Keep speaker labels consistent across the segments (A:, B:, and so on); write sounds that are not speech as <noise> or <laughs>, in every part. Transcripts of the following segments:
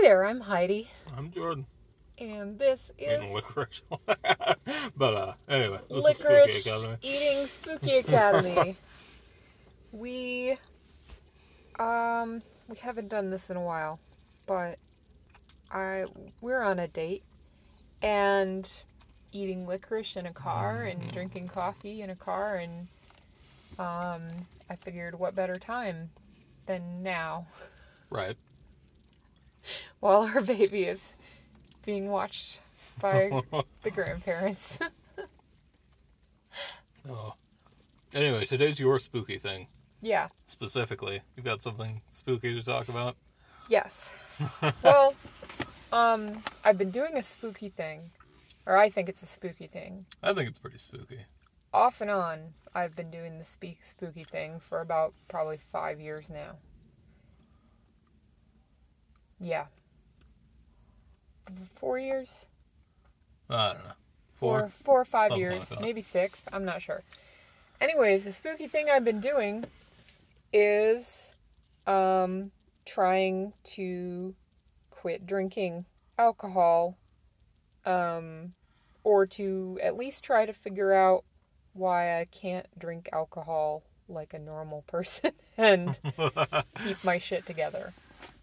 A: Hi there, I'm Heidi,
B: I'm Jordan.
A: and this is
B: Eating licorice. <laughs> but uh, anyway, this
A: Licorice
B: is Spooky Academy.
A: Eating Spooky <laughs> Academy. we um we haven't done this in a while, but I we're on a date and eating licorice in a car and
B: Mhm.
A: drinking coffee in a car and um I figured what better time than now
B: Right. <laughs>
A: while our baby is being watched by <laughs> the grandparents. <laughs>
B: oh. Anyway, today's your spooky thing.
A: yeah.
B: Specifically, you've got something spooky to talk about?
A: Yes. well, um, I've been doing a spooky thing, or I think it's a spooky thing.
B: I think it's pretty spooky.
A: Off and on, I've been doing the speak spooky thing for about probably five years now. Yeah. Four years?
B: I don't know.
A: Four,
B: Four.
A: four or five years,
B: like
A: maybe six. I'm not sure. Anyways, the spooky thing I've been doing is um, trying to quit drinking alcohol, um, or to at least try to figure out why I can't drink alcohol like a normal person <laughs> and <laughs> keep my shit together.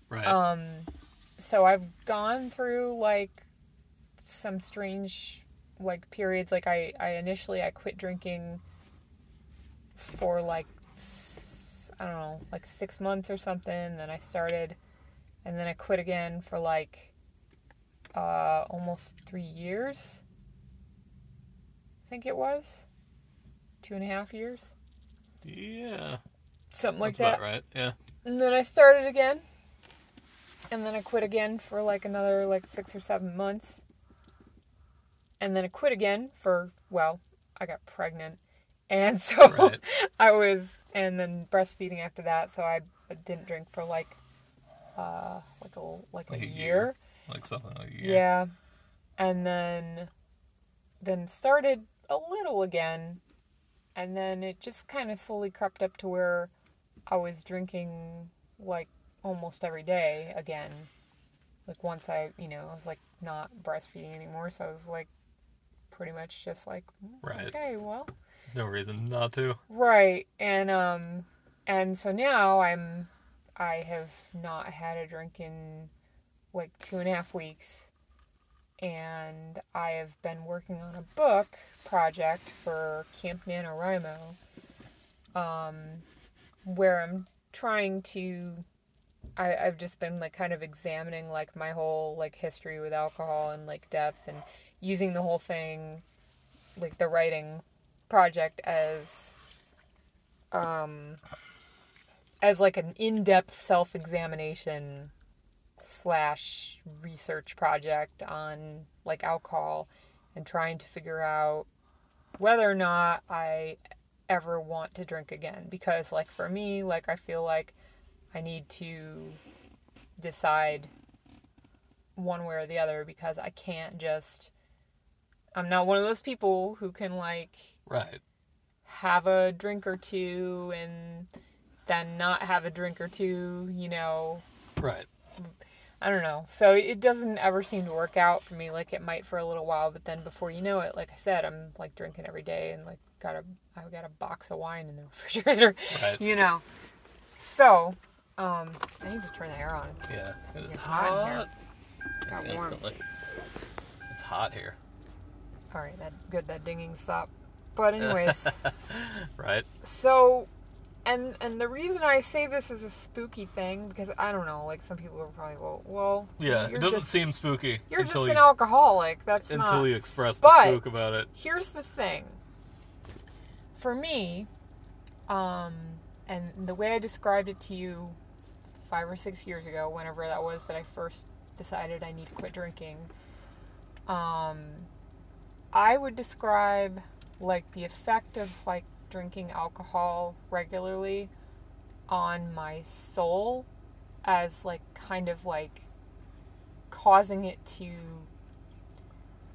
B: Right.
A: Um, so I've gone through like some strange like periods. Like I, I initially I quit drinking for like I don't know, like six months or something. Then I started, and then I quit again for like uh, almost three years. I think it was two and a half years,
B: yeah.
A: something like
B: that's
A: that.
B: about right. Yeah.
A: And then I started again. And then I quit again for like another like six or seven months. And then I quit again for, well, I got pregnant. And <laughs> so
B: Right.
A: I was, and then breastfeeding after that. So I didn't drink for like, uh, like a, like,
B: Like
A: a,
B: a
A: year.
B: year. Like something like
A: Yeah.
B: yeah.
A: And then then started a little again. And then it just kind of slowly crept up to where I was drinking like almost every day again. Like once I, you know, I was like not breastfeeding anymore, so I was like pretty much just like "Mm,
B: Right.
A: okay, well,
B: There's no reason not to.
A: Right. And um and so now I'm I have not had a drink in like two and a half weeks. And I have been working on a book project for Camp NaNoWriMo. Um where I'm trying to I, I've just been like kind of examining like my whole like history with alcohol and like depth and using the whole thing like the writing project as um as like an in-depth self-examination slash research project on like alcohol and trying to figure out whether or not I ever want to drink again. Because like for me like I feel like I need to decide one way or the other because I can't just I'm not one of those people who can like
B: Right.
A: have a drink or two and then not have a drink or two, you know.
B: Right.
A: I don't know. So it doesn't ever seem to work out for me like it might for a little while, but then before you know it, like I said, I'm like drinking every day and like got a I've got a box of wine in the <laughs> refrigerator,
B: Right.
A: you know. So, um I need to turn the air on. It's
B: Yeah. It is
A: hot
B: hot.
A: got warm.
B: Instantly. It's hot here.
A: All right, that good that dinging stopped. But anyways, <laughs>
B: Right.
A: So, and and the reason I say this is a spooky thing because I don't know, like some people are probably well, well,
B: Yeah. It doesn't
A: just-
B: seem spooky
A: you're
B: until
A: just
B: you
A: an alcoholic. That's
B: until
A: not.
B: you express the spook about it.
A: Here's the thing. For me, um, and the way I described it to you five or six years ago, whenever that was that I first decided I need to quit drinking, um, I would describe like the effect of like drinking alcohol regularly on my soul as like kind of like causing it to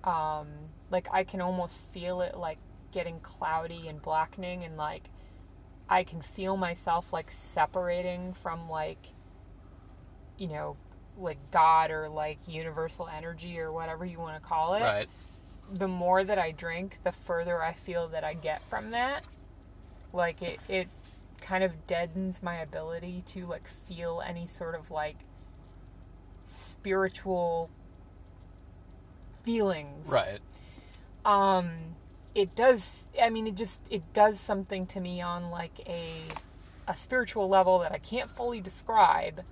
A: um like I can almost feel it like getting cloudy and blackening and like I can feel myself like separating from like you know like God or like universal energy or whatever you want to call it,
B: Right.
A: the more that I drink, the further I feel that I get from that. Like it, it kind of deadens my ability to like feel any sort of like spiritual feelings.
B: Right.
A: Um, it does. I mean, it just it does something to me on like a a spiritual level that I can't fully describe,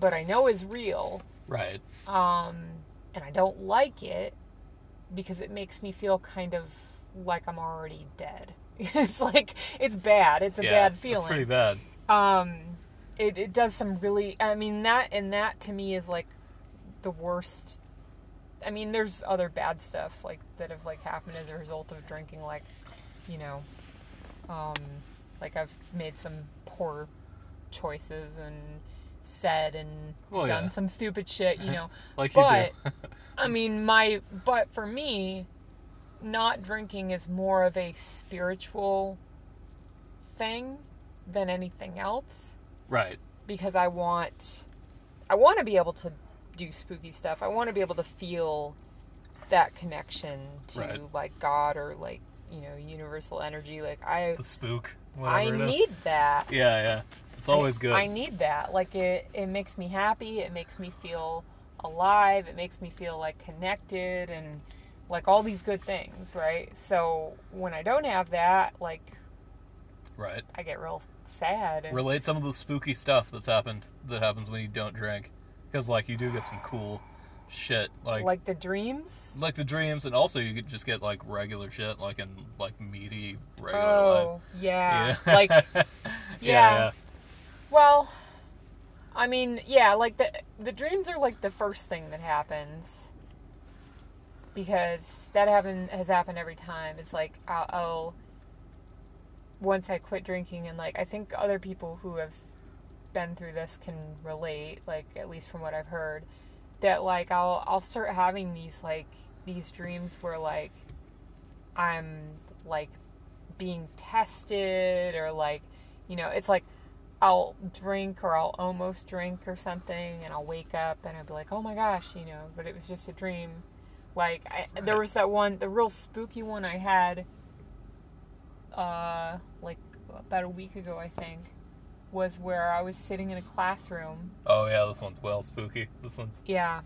A: but I know is real.
B: Right.
A: Um, and I don't like it because it makes me feel kind of like I'm already dead. <laughs> it's like it's bad. It's a
B: yeah.
A: bad feeling.
B: pretty bad.
A: Um, it it does some really. I mean that and that to me is like the worst. I mean, there's other bad stuff like that have like happened as a result of drinking. Like, you know, um, like I've made some poor choices and said and
B: Well,
A: done
B: yeah.
A: some stupid shit. You know, <laughs>
B: Like you do. <laughs>
A: I mean, my but for me, not drinking is more of a spiritual thing than anything else
B: right.
A: because I want I want to be able to do spooky stuff. I want to be able to feel that connection to
B: Right.
A: like God or like, you know, universal energy. Like I
B: The spook.
A: I
B: Whatever it is.
A: need that.
B: Yeah, yeah. It's always good.
A: I need that. Like it, it makes me happy. It makes me feel alive. It makes me feel like connected and like all these good things, right? So when I don't have that, like
B: right.
A: I get real sad. And,
B: Relate some of the spooky stuff that's happened that happens when you don't drink, because like you do get some cool shit like
A: like the dreams.
B: like the dreams, and also you could just get like regular shit like in like meaty regular oh, life.
A: Oh yeah,
B: Yeah.
A: like <laughs>
B: yeah,
A: yeah. Well, I mean, yeah, like the the dreams are like the first thing that happens because that happen has happened every time. It's like I'll, once I quit drinking and like I think other people who have been through this can relate, like at least from what I've heard, that like I'll I'll start having these like these dreams where like I'm like being tested or like you know it's like I'll drink or I'll almost drink or something and I'll wake up and I'll be like oh my gosh you know but it was just a dream like I, there was that one the real spooky one I had uh like about a week ago I think was where I was sitting in a classroom
B: Oh yeah, this one's well spooky. This one.
A: yeah.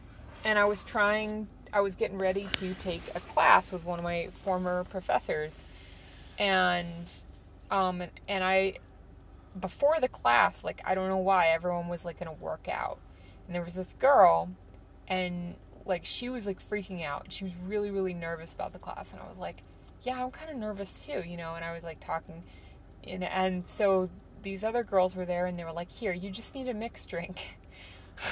A: And I was trying, I was getting ready to take a class with one of my former professors. And, um, and, and I, before the class, like, I don't know why, everyone was like in a workout. And there was this girl, and like, she was like freaking out. She was really, really nervous about the class. And I was like, yeah, I'm kind of nervous too, you know? And I was like talking, and, and so these other girls were there, and they were like, here, you just need a mixed drink. <laughs>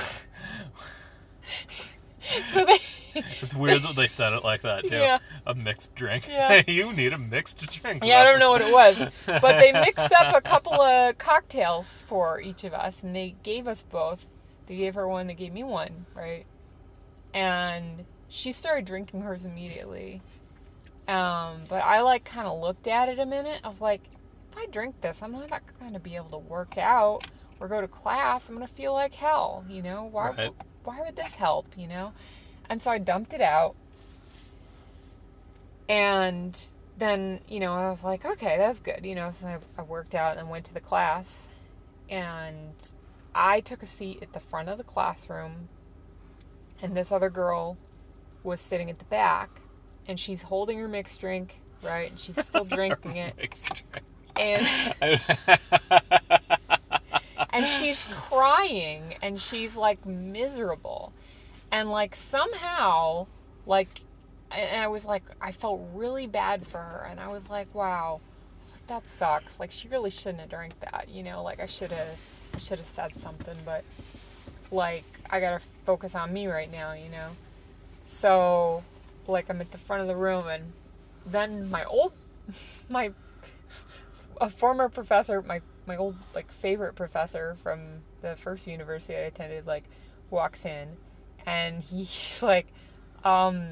A: so they <laughs>
B: It's weird that they said it like that too.
A: Yeah.
B: A mixed drink.
A: Yeah. <laughs>
B: you need a mixed drink.
A: yeah i don't know what it was <laughs> but they mixed up a couple of cocktails for each of us and they gave us both they gave her one they gave me one right and she started drinking hers immediately um, but i like kind of looked at it a minute i was like if i drink this i'm not going to be able to work out or go to class i'm going to feel like hell you know why,
B: Right.
A: why would this help you know and so i dumped it out and then, you know, I was like, okay, that's good. You know, so I, I worked out and went to the class. And I took a seat at the front of the classroom. And this other girl was sitting at the back. And she's holding her mixed drink, right? And she's still <laughs> drinking it.
B: Drink.
A: And <laughs> and she's crying and she's like miserable and like somehow like and i was like i felt really bad for her and i was like wow that sucks. Like she really shouldn't have drank that you know? Like i should have should have said something but like i gotta focus on me right now you know? So like i'm at the front of the room and then my old <laughs> my a former professor, my my old like favorite professor from the first university I attended, like walks in, and he's <laughs> like, um,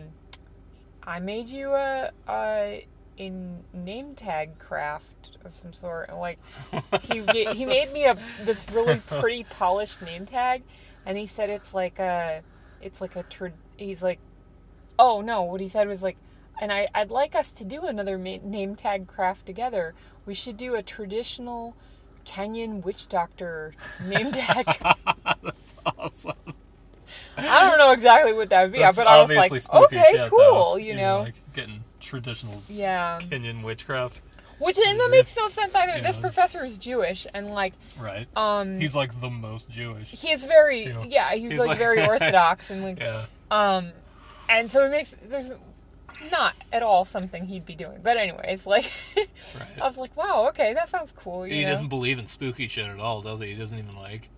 A: I made you a a, in name tag craft of some sort. And like <laughs> he he made me a this really pretty <laughs> polished name tag, and he said it's like a it's like a tra- he's like oh no what he said was like and I I'd like us to do another ma- name tag craft together. We should do a traditional Kenyan witch doctor name tag.
B: awesome.
A: I don't know exactly what that would be,
B: That's
A: but I was like,
B: obviously spooky
A: okay,
B: shit,
A: cool,
B: though.
A: you know.
B: like getting traditional
A: yeah.
B: Kenyan witchcraft.
A: Which and that makes no sense either.
B: You
A: This professor is Jewish and like
B: Right.
A: um
B: He's like the most Jewish.
A: he is very
B: you
A: yeah, he's,
B: he's
A: like,
B: like-
A: very <laughs> orthodox and like
B: Yeah.
A: um and so it makes there's not at all something he'd be doing. But anyways, like <laughs> I was like, wow, okay, that sounds cool. You
B: He
A: know?
B: doesn't believe in spooky shit at all, does he? He doesn't even like.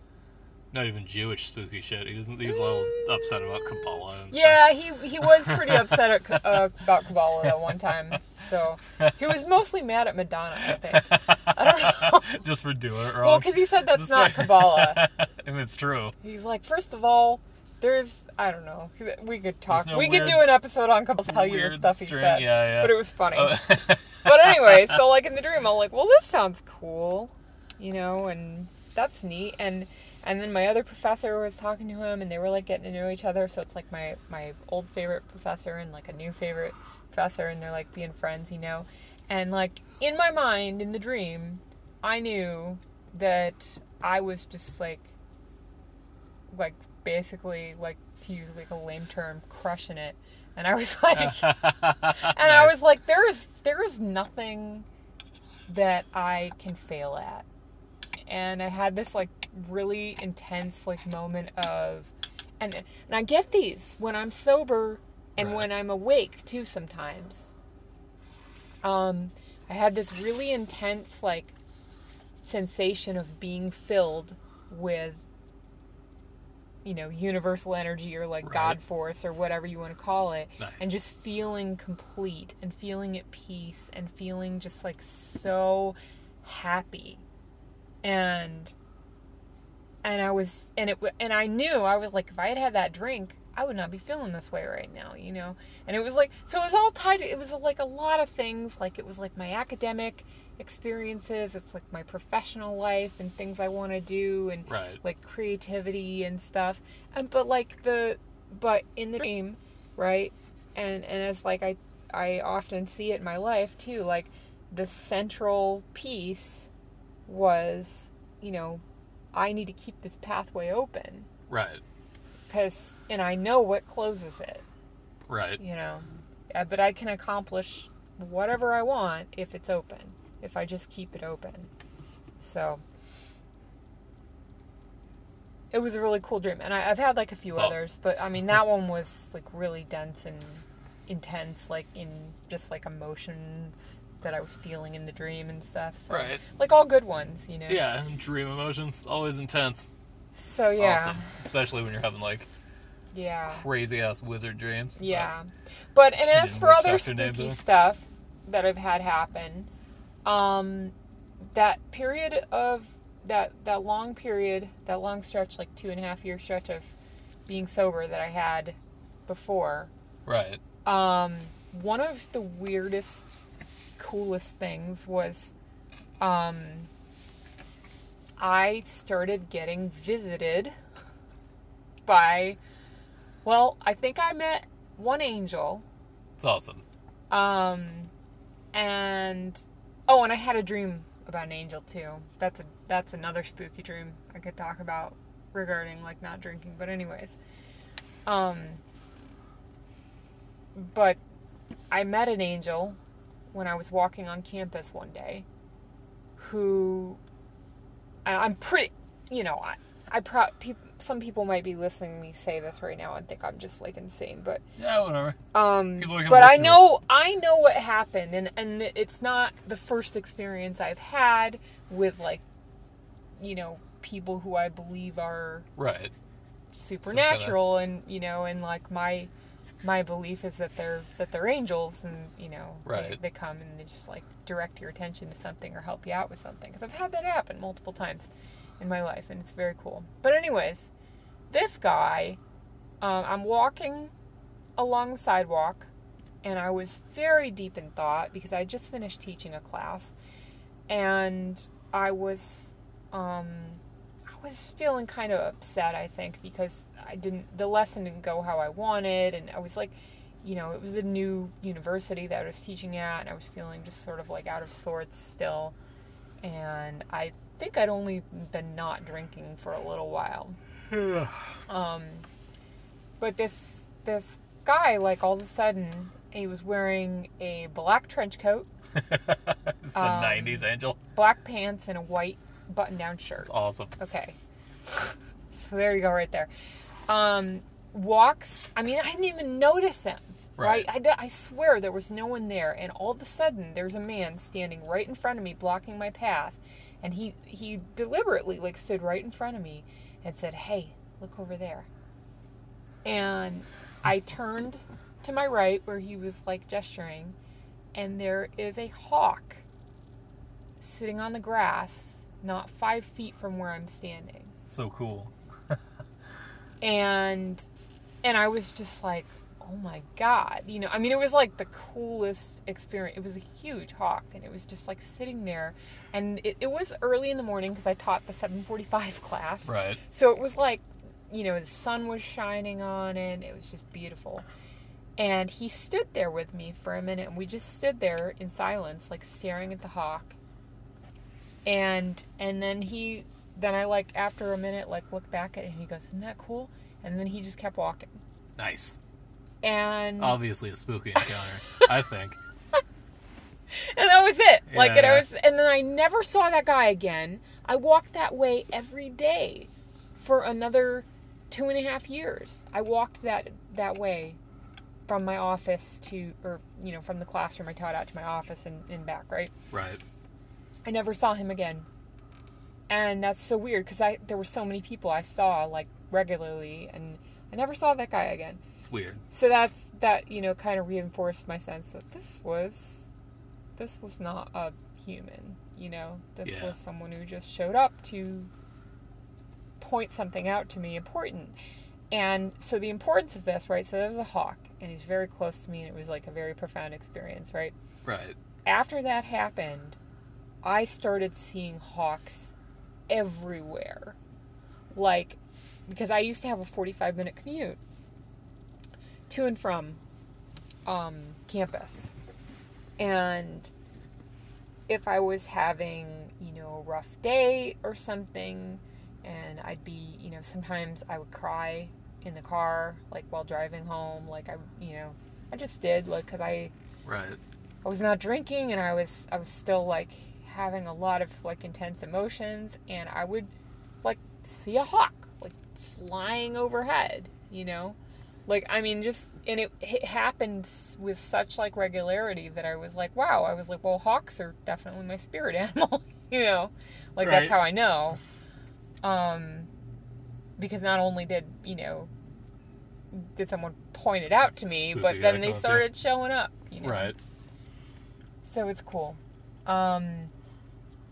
B: Not even Jewish spooky shit. He doesn't. He's a little upset about Kabbalah.
A: Yeah, he he was pretty upset at, uh, about Kabbalah at one time. So he was mostly mad at Madonna, I think. I don't know. <laughs>
B: Just for doing it wrong.
A: Well, because he said that's
B: Just
A: not
B: like-
A: Kabbalah. <laughs>
B: and it's true.
A: He's like, first of all, there's I don't know. We could talk.
B: no
A: we
B: weird-
A: could do an episode on Kabbalah, tell you the stuff he
B: string-
A: said.
B: yeah, yeah.
A: But it was funny.
B: Oh. <laughs>
A: But anyway, so like in the dream, I'm like, well, this sounds cool, you know, and that's neat. And and then my other professor was talking to him, and they were like getting to know each other. So it's like my my old favorite professor and like a new favorite professor, and they're like being friends, you know. And like in my mind, in the dream, I knew that I was just like like basically like to use like a lame term, crushing it. And I was <laughs> like <laughs> and I was like, there is there is nothing that I can fail at. And I had this like really intense like moment of and and I get these when I'm sober and
B: Right.
A: when I'm awake too sometimes. Um I had this really intense like sensation of being filled with you know universal energy or like
B: Right.
A: god force or whatever you want to call it
B: Nice.
A: and just feeling complete and feeling at peace and feeling just like so happy and and I was and it and I knew I was like if I had had that drink I would not be feeling this way right now you know? And it was like so it was all tied it was like a lot of things like it was like my academic experiences it's like my professional life and things I want to do and
B: right.
A: like creativity and stuff. And but like the but in the dream right? And and as like i i often see it in my life too like the central piece was you know i need to keep this pathway open
B: Right.
A: because and i know what closes it
B: Right.
A: you know Uh, but i can accomplish whatever i want if it's open if i just keep it open so it was a really cool dream and I, i've had like a few
B: Awesome.
A: others but i mean that one was like really dense and intense like in just like emotions that i was feeling in the dream and stuff so
B: Right.
A: like all good ones you know
B: Yeah. Dream emotions always intense.
A: so yeah
B: Awesome. Especially when you're having like
A: yeah
B: crazy ass wizard dreams.
A: Yeah. But and as for other spooky stuff that I've had happen, um that period of that that long period, that long stretch, like two and a half year stretch of being sober that I had before,
B: Right.
A: um, one of the weirdest, coolest things was um I started getting visited by well, I think I met one angel.
B: It's awesome.
A: Um and oh, and I had a dream about an angel too. That's a that's another spooky dream I could talk about regarding like not drinking, but anyways. Um but I met an angel when I was walking on campus one day who I'm pretty, you know, I, I pro- peop, some people might be listening to me say this right now and think I'm just like insane, but
B: Yeah. Whatever.
A: um,
B: People are gonna
A: but I know I know what happened, and and it's not the first experience I've had with like, you know, people who I believe are
B: Right.
A: supernatural, and you know, and like my my belief is that they're that they're angels, and you know, they,
B: Right.
A: they come and they just like direct your attention to something or help you out with something. Because I've had that happen multiple times in my life, and it's very cool. But anyways, this guy, um, I'm walking along the sidewalk and I was very deep in thought because I just finished teaching a class, and I was, um, I was feeling kind of upset. I think because I didn't, the lesson didn't go how I wanted, and I was like, you know, it was a new university that I was teaching at, and I was feeling just sort of like out of sorts still, and I think I'd only been not drinking for a little while. <sighs> Um, but this this guy, like all of a sudden, he was wearing a black trench coat, <laughs>
B: it's the
A: Um,
B: 90s, Angel.
A: black pants, and a white button-down shirt.
B: It's awesome.
A: Okay, <laughs> so there you go, right there. Um, walks. I mean, I didn't even notice him. Right.
B: Right.
A: I, I swear there was no one there, and all of a sudden there's a man standing right in front of me, blocking my path, and he he deliberately like stood right in front of me and said, "Hey, look over there." And I turned to my right where he was like gesturing, and there is a hawk sitting on the grass, not five feet from where I'm standing
B: So cool.
A: And and I was just like, oh my god, you know. I mean, it was like the coolest experience. It was a huge hawk, and it was just like sitting there, and it, it was early in the morning because I taught the 7:45 <laughs> class,
B: Right.
A: so it was like, you know, the sun was shining on it. It was just beautiful. And he stood there with me for a minute, and we just stood there in silence, like staring at the hawk. And and then he, then I like after a minute, like looked back at it, and he goes, "Isn't that cool?" And then he just kept walking.
B: Nice.
A: And
B: Obviously a spooky <laughs> encounter, I think. <laughs>
A: and that was it. Like, and I was, and then I never saw that guy again. I walked that way every day for another two and a half years. I walked that that way from my office to, or you know, from the classroom I taught out to my office and, and back. Right.
B: Right.
A: I never saw him again, and that's so weird because I there were so many people I saw like regularly, and I never saw that guy again.
B: It's weird.
A: So that's that you know kind of reinforced my sense that this was this was not a human. You know, this
B: Yeah.
A: was someone who just showed up to point something out to me important. And so the importance of this, right? So there was a hawk, and he's very close to me, and it was like a very profound experience, right?
B: Right.
A: After that happened, I started seeing hawks everywhere. Like, because I used to have a 45 minute commute to and from um, campus. And if I was having, you know, a rough day or something, and I'd be, you know, sometimes I would cry in the car, like while driving home, like I, you know, I just did, like, because I,
B: Right.
A: I was not drinking and I was I was still like having a lot of like intense emotions and I would like see a hawk like flying overhead, you know? Like I mean just and it, it happened with such like regularity that I was like, wow, I was like, well, hawks are definitely my spirit <laughs> animal, you know? Like
B: Right.
A: that's how I know. Um because not only did, you know, did someone point it out to me, but then they started showing up, you know?
B: Right.
A: So it's cool. Um,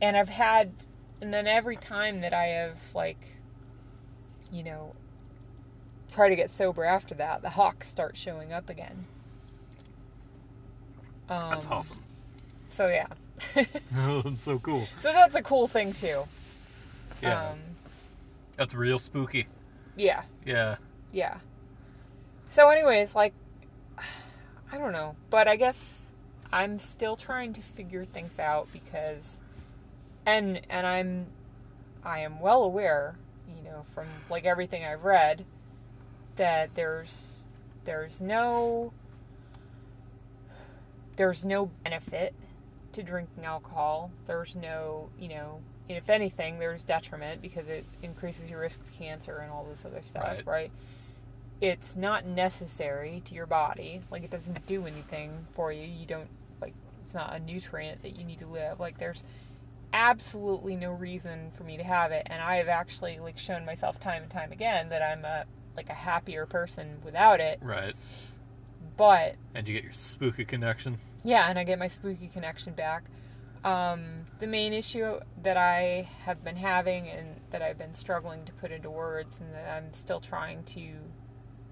A: and I've had, and then every time that I have, like, you know, try to get sober after that, the hawks start showing up again. Um,
B: That's awesome.
A: So, yeah. <laughs> <laughs>
B: Oh, that's so cool.
A: so that's a cool thing, too.
B: Yeah.
A: Um,
B: That's real spooky.
A: yeah.
B: Yeah.
A: Yeah. So, anyways, like, <sighs> I don't know, but I guess I'm still trying to figure things out because, and and I'm, I am well aware, you know, from like everything I've read, that there's there's no there's no benefit to drinking alcohol. There's no, you know, if anything, there's detriment because it increases your risk of cancer and all this other stuff,
B: Right.
A: right? It's not necessary to your body. Like it doesn't do anything for you. You don't like it's not a nutrient that you need to live. Like there's absolutely no reason for me to have it and I have actually like shown myself time and time again that I'm a like a happier person without it.
B: Right.
A: But
B: And you get your spooky connection.
A: yeah, and I get my spooky connection back. Um, the main issue that I have been having and that I've been struggling to put into words and that I'm still trying to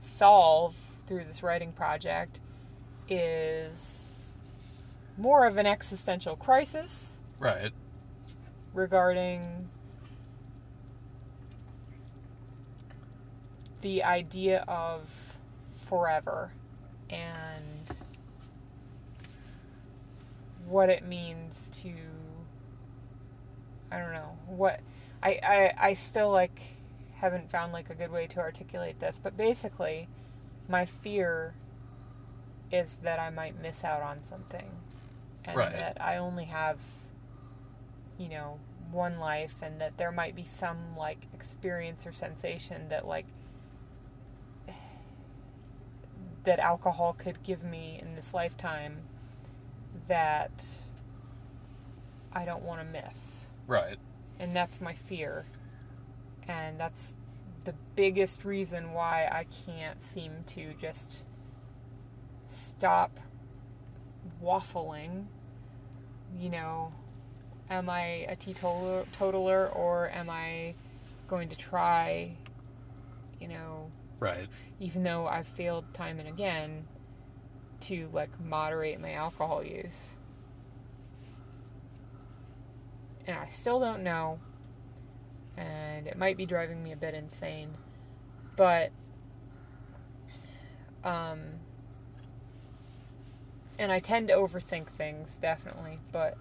A: solve through this writing project is more of an existential crisis
B: Right.
A: Regarding the idea of forever and what it means to I don't know what I, I I still like haven't found like a good way to articulate this but basically my fear is that I might miss out on something and
B: Right.
A: that I only have you know one life and that there might be some like experience or sensation that like that alcohol could give me in this lifetime that I don't want to miss.
B: Right.
A: And that's my fear. And that's the biggest reason why I can't seem to just stop waffling. You know, am I a teetotaler totaler or am I going to try, you know,
B: Right.
A: even though I've failed time and again to like moderate my alcohol use. And I still don't know. And it might be driving me a bit insane. But um and I tend to overthink things definitely, but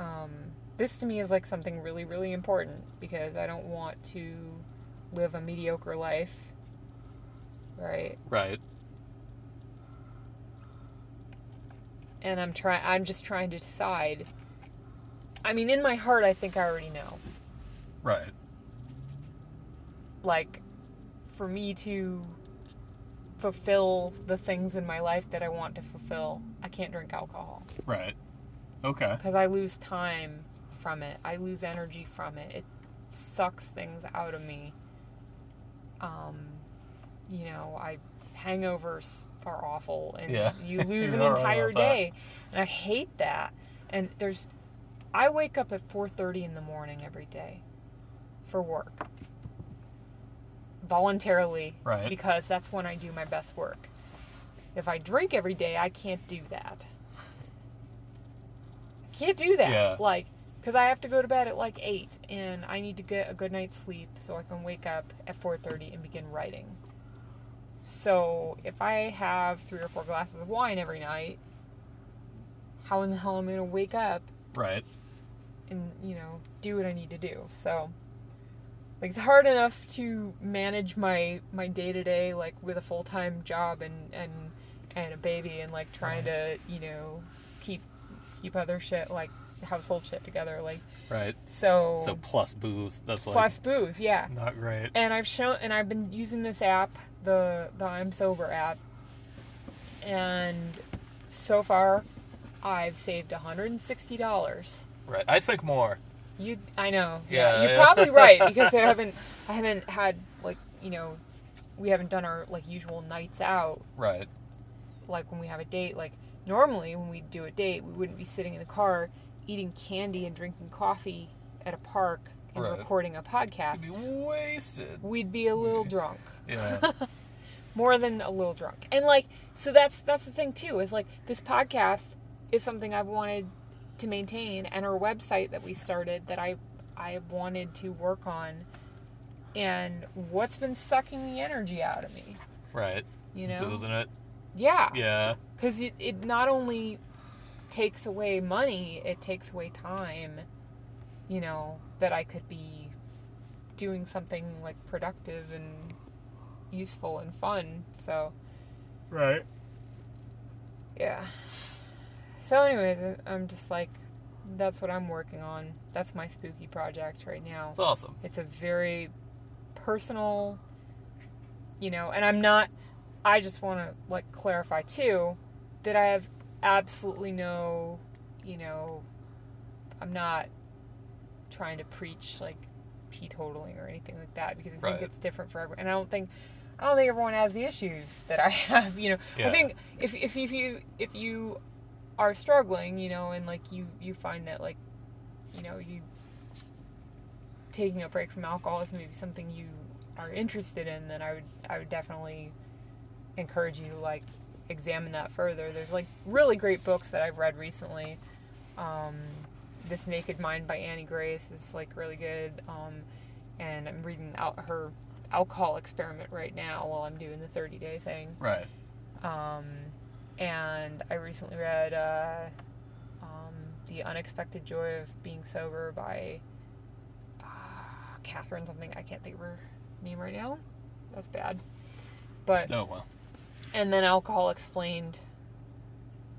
A: um this to me is like something really really important because I don't want to live a mediocre life right
B: Right.
A: and i'm trying i'm just trying to decide i mean in my heart i think i already know
B: Right.
A: like for me to fulfill the things in my life that i want to fulfill i can't drink alcohol
B: Right. Okay.
A: because i lose time from it. I lose energy from it. It sucks things out of me. Um you know i hangovers are awful and
B: Yeah.
A: you <laughs> lose an entire
B: about that.
A: day. And i hate that. And there's i wake up at 4.30 in the morning every day for work. Voluntarily.
B: Right.
A: because that's when i do my best work. If i drink every day i can't do that can't do that
B: Yeah.
A: like because i have to go to bed at like 8 and i need to get a good night's sleep so i can wake up at 4.30 and begin writing so if i have three or four glasses of wine every night how in the hell am i going to wake up
B: Right.
A: and you know do what I need to do. So like it's hard enough to manage my my day to day like with a full time job and and and a baby and like trying to you know keep other shit like household shit together like
B: Right.
A: so,
B: So plus booze. That's like
A: plus booze yeah
B: not great.
A: and I've shown and I've been using this app, the the I'm sober app, and so far, I've saved $160.
B: Right. I think more.
A: You, I know.
B: Yeah,
A: you're
B: yeah.
A: probably right <laughs> because I haven't, I haven't had like you know, we haven't done our like usual nights out
B: Right.
A: like when we have a date. Like normally when we do a date, we wouldn't be sitting in the car eating candy and drinking coffee at a park and
B: Right.
A: recording a podcast.
B: You'd be wasted.
A: We'd be a little drunk.
B: Yeah. <laughs>
A: more than a little drunk. And like so that's that's the thing too is like this podcast is something I've wanted to maintain and our website that we started that I I wanted to work on and what's been sucking the energy out of me.
B: right.
A: You know?
B: in it.
A: Yeah.
B: Yeah.
A: Cuz it it not only takes away money, it takes away time, you know, that I could be doing something like productive and useful and fun. So
B: Right.
A: Yeah. So, anyways, I'm just like, that's what I'm working on. That's my spooky project right now.
B: It's awesome.
A: It's a very personal, you know, and I'm not, I just want to, like, clarify too that I have absolutely no, you know, I'm not trying to preach, like, teetotaling or anything like that because I think
B: Right.
A: it's different for everyone. And I don't think, I don't think everyone has the issues that I <laughs> have, you know. I think if, if, if you, if you are struggling, you know, and like you, you find that like, you know, you taking a break from alcohol is maybe something you are interested in, then I would I would definitely encourage you to like examine that further. There's like really great books that I've read recently. Um, this Naked Mind by Annie Grace is like really good. Um, and I'm reading out her alcohol experiment right now while I'm doing the 30 day thing.
B: Right.
A: Um, and I recently read uh, um, The Unexpected Joy of Being Sober by uh, Catherine something. I can't think of her name right now. That's bad. But
B: Oh well.
A: And then Alcohol Explained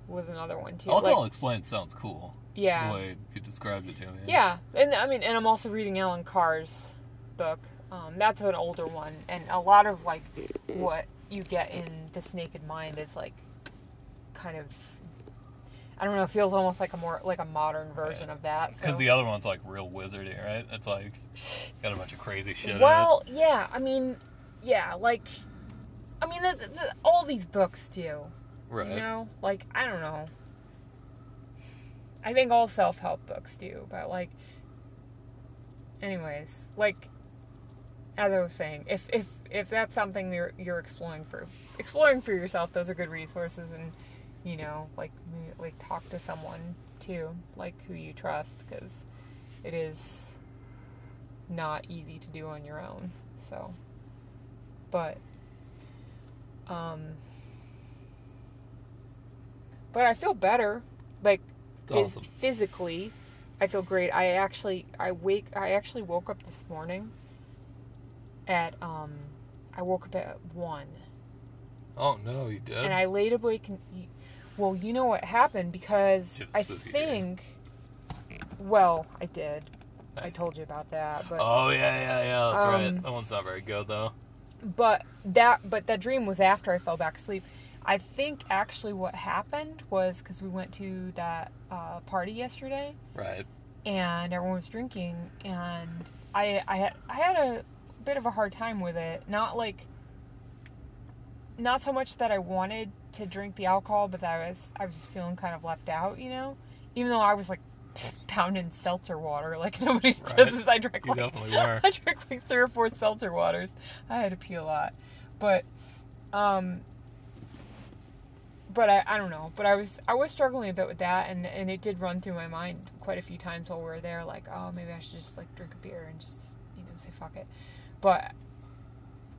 A: was another one too.
B: Alcohol
A: Like,
B: explained sounds cool.
A: yeah,
B: The way you described it to me.
A: yeah, and I mean, and I'm also reading Allen Carr's book. Um, that's an older one, and a lot of like what you get in This Naked Mind is like kind of. I don't know. It feels almost like a more like a modern version of that.
B: Because
A: so-
B: the other one's like real wizardy, right? It's like got a bunch of crazy shit.
A: Well, yeah. I mean, yeah. Like, I mean, the, the, all these books do.
B: right.
A: You know, like I don't know. I think all self-help books do, but like anyways, like as I was saying, if if if that's something you're you're exploring for exploring for yourself, those are good resources and you know, like like talk to someone too, like who you trust cuz it is not easy to do on your own. So but um but I feel better. Like phys-
B: awesome.
A: physically, I feel great. I actually I wake I actually woke up this morning at um I woke up at 1
B: Oh no, you did.
A: and I laid awake and well, you know what happened because I think well, I did. I told you about that, but
B: Oh yeah, yeah, yeah. That's
A: Um,
B: right. That one's not very good though.
A: But that but that dream was after I fell back asleep. I think actually what happened was because we went to that uh, party yesterday
B: Right.
A: and everyone was drinking and I I had I had a bit of a hard time with it. Not like not so much that I wanted to drink the alcohol, but that I was I was just feeling kind of left out, you know. Even though I was like pounding seltzer water like <laughs> nobody's
B: Right.
A: business. I drank
B: You
A: like
B: definitely were. <laughs>
A: I drank like three or four seltzer waters. I had to pee a lot, but um, but I, I don't know. But I was I was struggling a bit with that, and and it did run through my mind quite a few times while we were there. Like, oh, maybe I should just like drink a beer and just you know say fuck it. But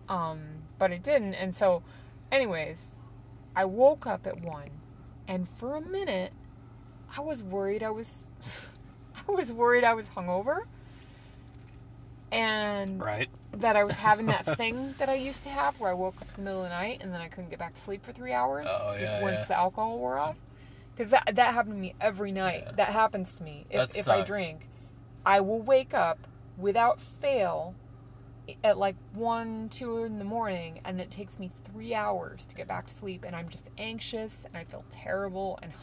A: um, but it didn't, and so, anyways, I woke up at one, and for a minute, I was worried I was. <laughs> I was worried I was hungover. And
B: Right.
A: that I was having that <laughs> thing that I used to have where I woke up in the middle of the night and then I couldn't get back to sleep for three hours
B: Oh, yeah,
A: once
B: yeah.
A: the alcohol wore off. Because that, that happened to me every night.
B: Yeah.
A: That happens to me. If, if I drink, I will wake up without fail at like 1, 2 in the morning and it takes me three hours to get back to sleep and I'm just anxious and I feel terrible and hot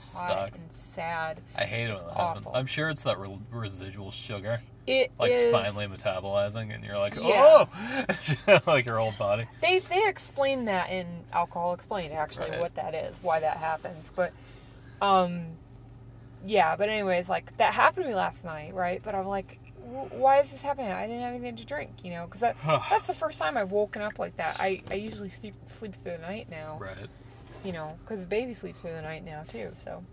B: Sucks.
A: and sad.
B: I hate it when that happens.
A: awful.
B: I'm sure it's that re- residual sugar,
A: It
B: like
A: is-
B: finally metabolizing, and you're like,
A: Yeah.
B: oh, <laughs> like your old body.
A: They they explain that in Alcohol Explained actually
B: Right.
A: what that is, why that happens. But um yeah, but anyways, like that happened to me last night, right? But I'm like "W- why is this happening? I didn't have anything to drink, you know, because that, that's the first time I've woken up like that. I, I usually sleep sleep through the night now,
B: Right.
A: you know, because the baby sleeps through the night now too. So,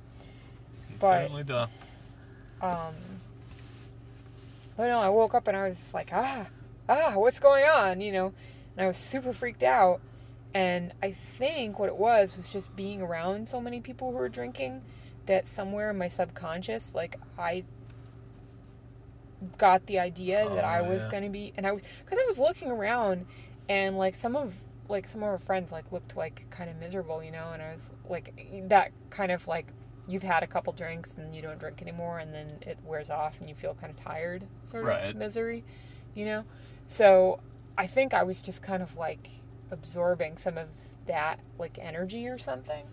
B: It
A: But-
B: certainly does.
A: um, but no, I woke up and I was like, ah, ah, what's going on? You know, and I was super freaked out. And I think what it was was just being around so many people who were drinking that somewhere in my subconscious, like I got the idea that
B: Oh,
A: I was
B: yeah.
A: going to be, and I was, because I was looking around and like some of, like some of our friends like looked like kind of miserable, you know, and I was like, that kind of like, you've had a couple drinks and you don't drink anymore and then it wears off and you feel kind of tired sort of
B: Right.
A: misery you know so i think i was just kind of like absorbing some of that like energy or something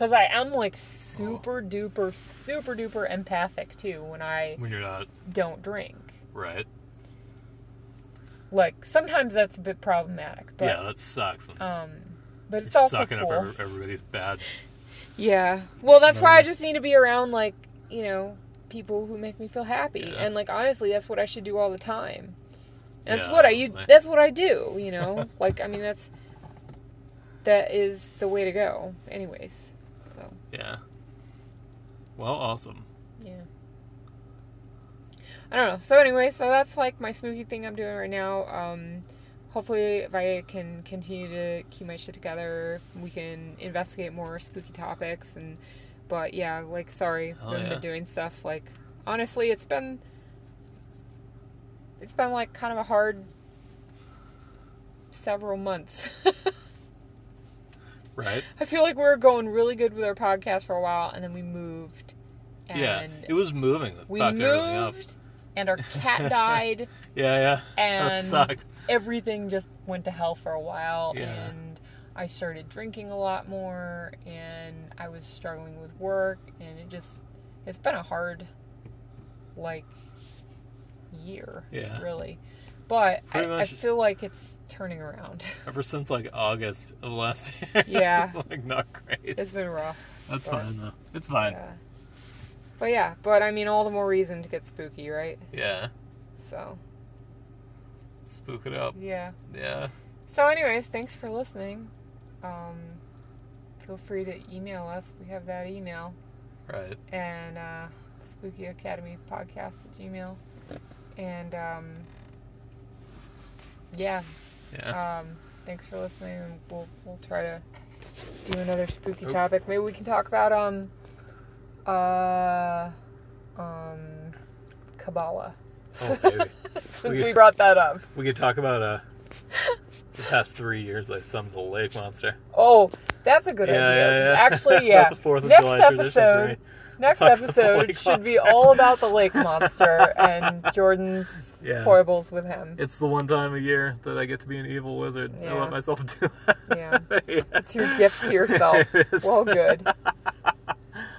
A: because i am like super duper super duper empathic too when i
B: When you're not
A: don't drink
B: right.
A: like sometimes that's a bit problematic but
B: yeah, that sucks.
A: Um but it's also
B: sucking
A: cool
B: up every, everybody's bad. <laughs>
A: Yeah. Well, that's why I just need to be around like, you know, people who make me feel happy.
B: Yeah.
A: And like honestly, that's what I should do all the time. And that's
B: Yeah,
A: what I u-
B: honestly.
A: that's what I do, you know? <laughs> like I mean that's that is the way to go, anyways.
B: Yeah. Well, awesome.
A: yeah. I don't know. So anyway, so that's like my spooky thing I'm doing right now. Um, hopefully, if I can continue to keep my shit together, we can investigate more spooky topics. And but yeah, like sorry,
B: Oh,
A: haven't
B: yeah.
A: been doing stuff. Like honestly, it's been it's been like kind of a hard several months. <laughs>
B: Right?
A: I feel like we were going really good with our podcast for a while, and then we moved. And
B: yeah. It was moving the
A: we
B: fuck everything up.
A: moved, and our cat <laughs> died,
B: Yeah, yeah.
A: and everything just went to hell for a while.
B: Yeah.
A: And I started drinking a lot more, and I was struggling with work, and it just it's been a hard like year,
B: Yeah.
A: really. But I, I feel like it's turning around. <laughs>
B: Ever since like August of last <laughs> year.
A: Yeah. <laughs>
B: like not great.
A: it's been rough.
B: That's
A: but-
B: fine though. It's fine.
A: Yeah. But yeah, but I mean, all the more reason to get spooky, right?
B: Yeah.
A: So,
B: Spook it up.
A: yeah.
B: Yeah.
A: So, anyways, thanks for listening. Um, feel free to email us. We have that email.
B: Right.
A: And uh, Spooky Academy Podcast at Gmail. And um, yeah,
B: Yeah.
A: um, thanks for listening. We'll, we'll try to do another spooky
B: Oop.
A: topic. Maybe we can talk about um, uh, um, Kabbalah.
B: Oh, maybe. <laughs>
A: Since
B: We-
A: we brought that up.
B: we could talk about uh the past three years they summoned the lake monster.
A: Oh, that's a good
B: Yeah,
A: idea.
B: yeah, yeah.
A: Actually, <laughs> yeah.
B: That's a Fourth of
A: Next
B: July tradition
A: episode,
B: me.
A: Next
B: Talk <laughs> about the
A: episode should be all about the lake monster and <laughs> Jordan's
B: Yeah.
A: foibles with him.
B: It's the one time a year that I get to be an evil wizard. I
A: Yeah.
B: let myself do <laughs> that.
A: Yeah.
B: Yeah.
A: It's your gift to yourself. Well, good.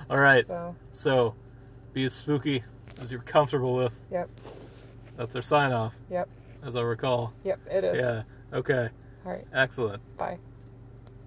B: All right.
A: So,
B: So, be as spooky as you're comfortable with.
A: yep,
B: That's our sign off,
A: yep,
B: as I recall.
A: yep. It is.
B: Yeah. Okay.
A: All right.
B: Excellent.
A: Bye.